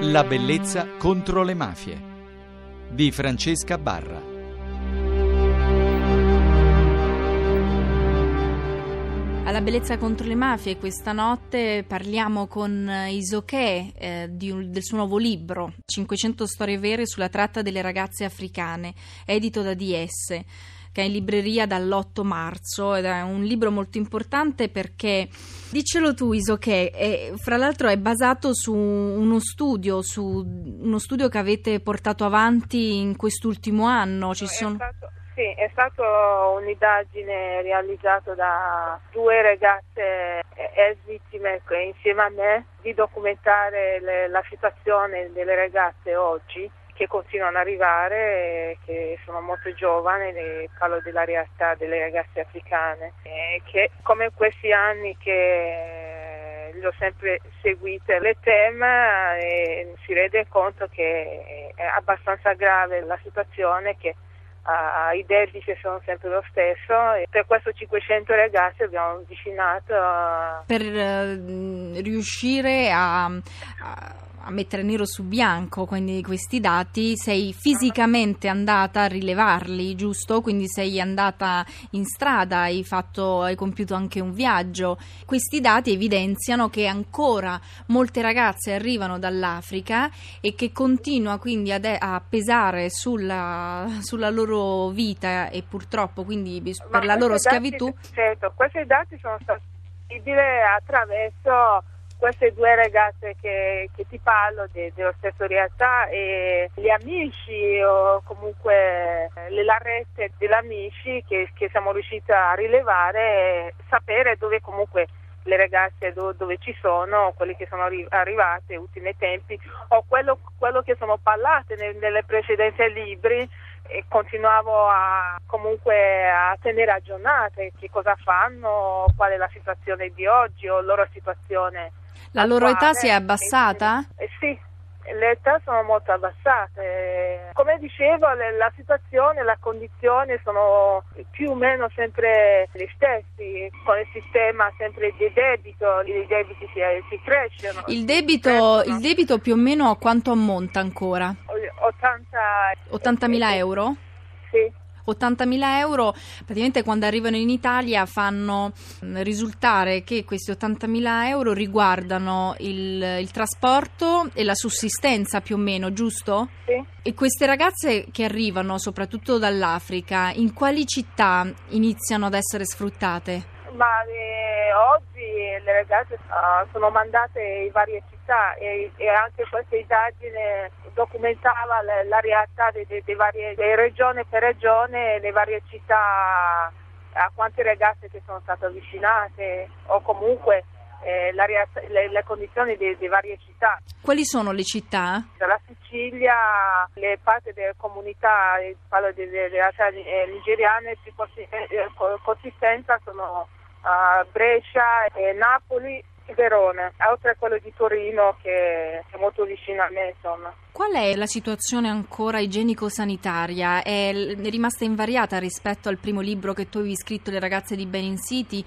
La bellezza contro le mafie di Francesca Barra. Alla bellezza contro le mafie questa notte parliamo con Isoché eh, un, del suo nuovo libro 500 storie vere sulla tratta delle ragazze africane, edito da DS che è in libreria dall'8 marzo ed è un libro molto importante perché, dicelo tu Iso, che è, fra l'altro è basato su uno studio, su uno studio che avete portato avanti in quest'ultimo anno. Ci sono... Sì, è stata un'indagine realizzata da due ragazze ex vittime insieme a me di documentare le, la situazione delle ragazze oggi che continuano ad arrivare, che sono molto giovani, parlo della realtà delle ragazze africane, che come questi anni che le ho sempre seguite le teme e si rende conto che è abbastanza grave la situazione che uh, i debiti sono sempre lo stesso e per questo 500 ragazzi abbiamo avvicinato uh... per uh, riuscire a, a a mettere nero su bianco quindi questi dati, sei fisicamente andata a rilevarli, giusto? Quindi sei andata in strada, hai, fatto, hai compiuto anche un viaggio. Questi dati evidenziano che ancora molte ragazze arrivano dall'Africa e che continua quindi a, de- a pesare sulla, sulla, loro vita e purtroppo quindi per la loro schiavitù. certo, questi dati sono stati attraverso queste due ragazze che, che ti parlo de, dello stesso realtà e gli amici o comunque le larrette degli amici che, che siamo riusciti a rilevare sapere dove comunque le ragazze do, dove ci sono, quelle che sono arri- arrivate ultimi tempi o quello, quello che sono parlate nel, nelle precedenti libri e continuavo a, comunque a tenere aggiornate che cosa fanno, qual è la situazione di oggi o la loro situazione la loro età si è abbassata? Eh, sì, le età sono molto abbassate. Come dicevo, la situazione, la condizione sono più o meno sempre le stesse, con il sistema sempre di debito, i debiti si, si crescono. Il debito, il debito, più o meno a quanto ammonta ancora? 80 mila euro? Sì. 80.000 euro, praticamente quando arrivano in Italia fanno mm, risultare che questi 80.000 euro riguardano il, il trasporto e la sussistenza più o meno, giusto? Sì. E queste ragazze che arrivano soprattutto dall'Africa, in quali città iniziano ad essere sfruttate? Ma eh, oggi le ragazze uh, sono mandate in varie città e, e anche questa indagine documentava le, la realtà di regione per regione, le varie città, a quante ragazze che sono state avvicinate o comunque eh, la, le, le, condizioni di varie città. Quali sono le città? La Sicilia, le parti delle comunità, parlo delle realtà eh, nigeriane, di consistenza sono uh, Brescia, e Napoli Verona, oltre a quello di Torino che è molto vicino a me insomma. Qual è la situazione ancora igienico-sanitaria? È rimasta invariata rispetto al primo libro che tu avevi scritto, Le ragazze di Benin City?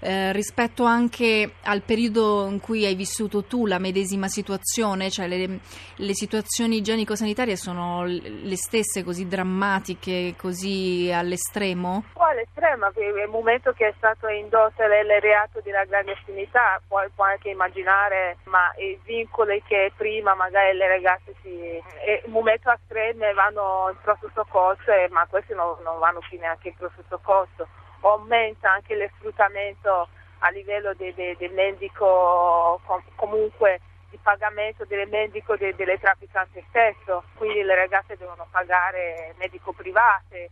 Eh, rispetto anche al periodo in cui hai vissuto tu la medesima situazione, cioè le, le situazioni igienico-sanitarie sono le stesse, così drammatiche, così all'estremo? Poi all'estremo, il momento che è stato indotto il reato di affinità, può, può anche immaginare, ma i vincoli che prima magari le ragazze si... il momento estremo vanno in pronto soccorso, ma questi non, non vanno più neanche in pronto soccorso aumenta anche lo sfruttamento a livello del de, de medico comunque di pagamento delle medico de, delle trafficanti stesso, quindi le ragazze devono pagare medico private.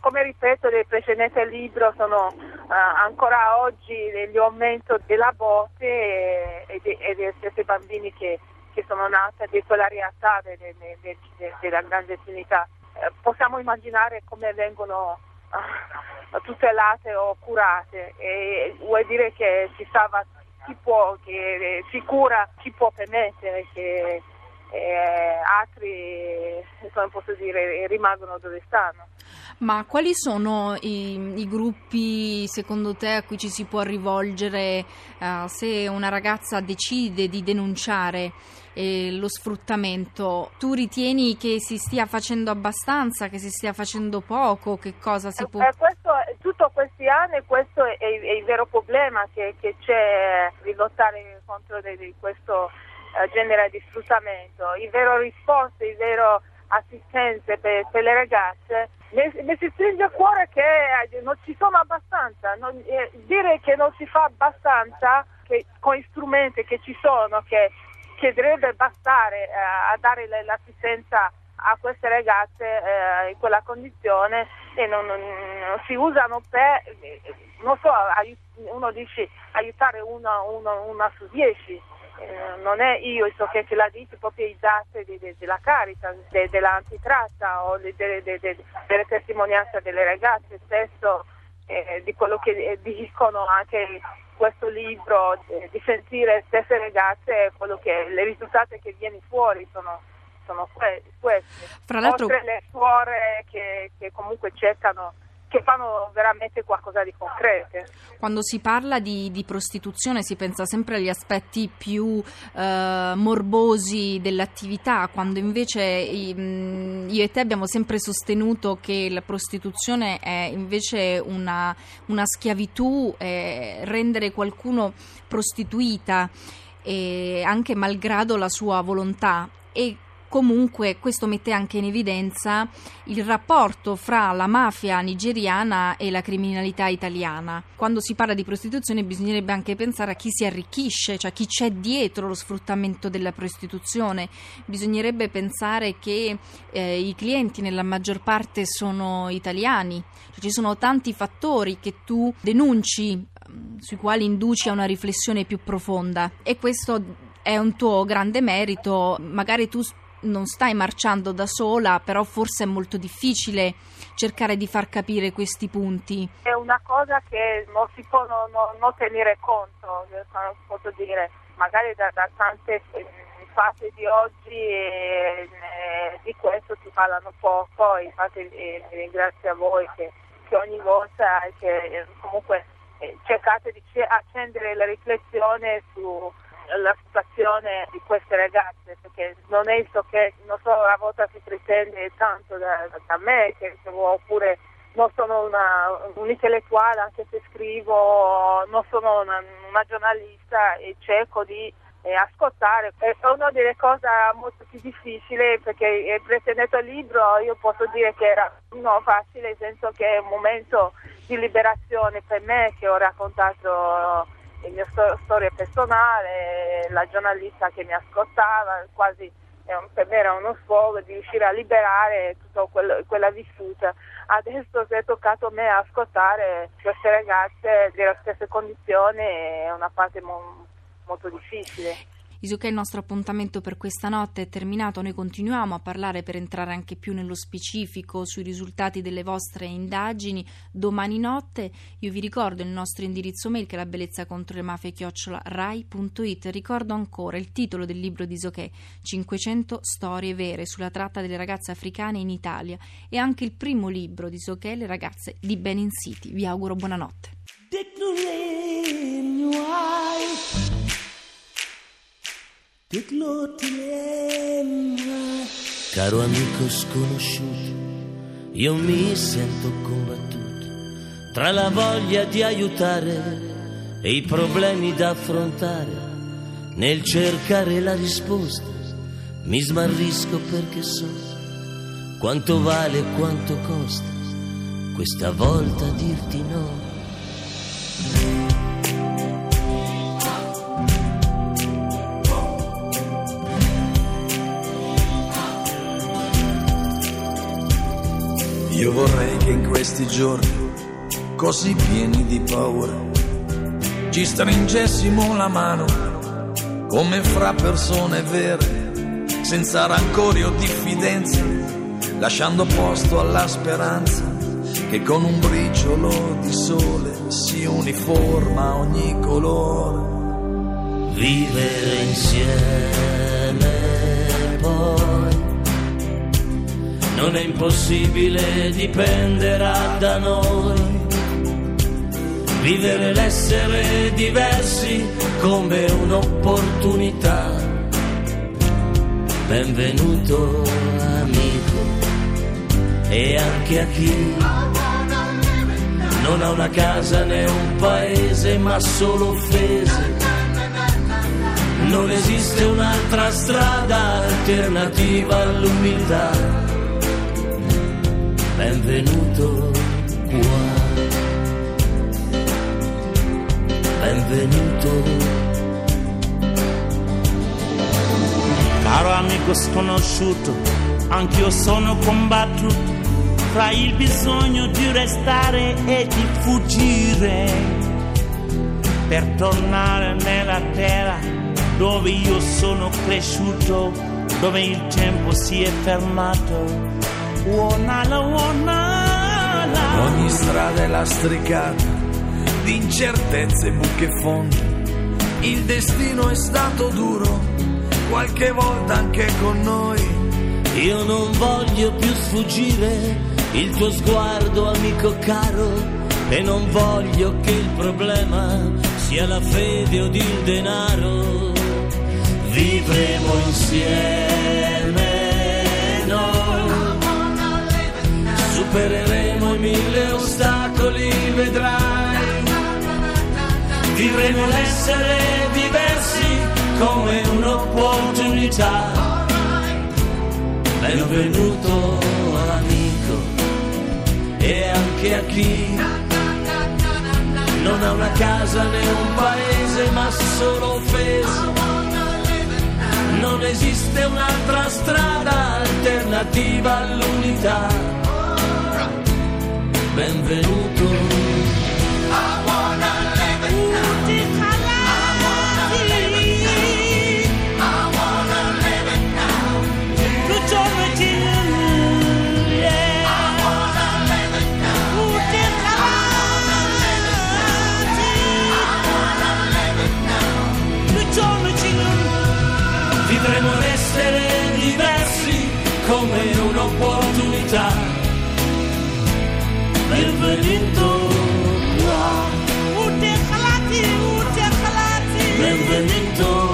Come ripeto nel precedente libro sono uh, ancora oggi l'aumento della botte e, e, e dei stessi bambini che, che, sono nati di quella realtà de, della grande affinità. Eh, possiamo immaginare come vengono tutelate o curate e vuol dire che si stava chi può, che si cura chi può permettere che e altri, come posso dire, rimangono dove stanno. Ma quali sono i, i, gruppi secondo te a cui ci si può rivolgere uh, se una ragazza decide di denunciare eh, lo sfruttamento? Tu ritieni che si stia facendo abbastanza, che si stia facendo poco? Che cosa si può... Eh, questo, tutto questi anni questo è, è, il vero problema che, che c'è di lottare contro di questo uh, genere di sfruttamento. Il vero risposta, il vero assistenza per, per le ragazze mi, mi, si stringe a cuore che eh, non ci sono abbastanza, non, eh, dire che non si fa abbastanza che, con gli strumenti che ci sono, che, che dovrebbe bastare eh, a dare l'assistenza a queste ragazze eh, in quella condizione e non, non, si usano per, non so, uno dice aiutare una, una, una su dieci. Eh, non è io so che, che la dice proprio i dati de, de, della Caritas, de, dell'antitratta o delle testimonianze delle ragazze, stesso eh, di quello che eh, dicono anche questo libro, eh, di sentire stesse ragazze, quello che, le risultati che viene fuori sono, sono questi. Fra l'altro... Oltre le suore che, che comunque cercano che fanno veramente qualcosa di concreto. Quando si parla di, di, prostituzione si pensa sempre agli aspetti più eh, morbosi dell'attività, quando invece io e te abbiamo sempre sostenuto che la prostituzione è invece una, una schiavitù, eh, rendere qualcuno prostituita anche malgrado la sua volontà e Comunque questo mette anche in evidenza il rapporto fra la mafia nigeriana e la criminalità italiana. Quando si parla di prostituzione bisognerebbe anche pensare a chi si arricchisce, cioè chi c'è dietro lo sfruttamento della prostituzione. Bisognerebbe pensare che eh, i clienti nella maggior parte sono italiani, cioè, ci sono tanti fattori che tu denunci mm, sui quali induci a una riflessione più profonda e questo è un tuo grande merito, magari tu non stai marciando da sola, però forse è molto difficile cercare di far capire questi punti. È una cosa che non si può non, non, non tenere conto, eh, posso dire, magari da, da tante fasi di oggi eh, di questo si parlano poco, infatti eh, ringrazio a voi che, che ogni volta che eh, comunque eh, cercate di accendere la riflessione su la situazione di queste ragazze, perché non è so che, non so, a volte si pretende tanto da, da me, che, oppure non sono una, un'intellettuale anche se scrivo, non sono una, una giornalista e cerco di eh, ascoltare. È una delle cose molto più difficili perché eh, presentando il libro io posso dire che era no, facile, nel senso che è un momento di liberazione per me che ho raccontato il mio sto- storia personale, la giornalista che mi ascoltava, quasi un, per me era uno sfogo di riuscire a liberare tutta quel, quella vissuta. Adesso se è toccato a me ascoltare queste ragazze delle stesse condizioni è una parte mo- molto difficile. Isuke, il nostro appuntamento per questa notte è terminato. Noi continuiamo a parlare per entrare anche più nello specifico sui risultati delle vostre indagini domani notte. Io vi ricordo il nostro indirizzo mail che è la bellezza contro le mafie chiocciola rai.it. Ricordo ancora il titolo del libro di Isuke, 500 storie vere sulla tratta delle ragazze africane in Italia e anche il primo libro di Isuke, Le ragazze di Benin City. Vi auguro buonanotte. Caro amico sconosciuto, io mi sento combattuto tra la voglia di aiutare e i problemi da affrontare. Nel cercare la risposta mi smarrisco perché so quanto vale e quanto costa questa volta dirti no. Io vorrei che in questi giorni, così pieni di paura, ci stringessimo la mano come fra persone vere, senza rancore o diffidenza, lasciando posto alla speranza che con un briciolo di sole si uniforma ogni colore. Vivere insieme non è impossibile, dipenderà da noi. Vivere l'essere diversi come un'opportunità. Benvenuto amico e anche a chi non ha una casa né un paese ma solo offese. Non esiste un'altra strada alternativa all'umiltà. Benvenuto qua. Benvenuto. Caro amico sconosciuto, anch'io sono combattuto fra il bisogno di restare e di fuggire per tornare nella terra dove io sono cresciuto, dove il tempo si è fermato. Wonala, wonala. Ogni strada è lastricata di incertezze e buche fonde. Il destino è stato duro, qualche volta anche con noi. Io non voglio più sfuggire il tuo sguardo amico caro e non voglio che il problema sia la fede o il denaro. Vivremo insieme noi, supereremo i mille ostacoli, vedrai. Vivremo l'essere diversi come un'opportunità. Benvenuto amico e anche a chi non ha una casa né un paese ma solo offese. Non esiste un'altra strada alternativa all'unità. Benvenuto. Vivremo essere diversi come un'opportunità. Benvenuto. Ute halati, ute. Benvenuto.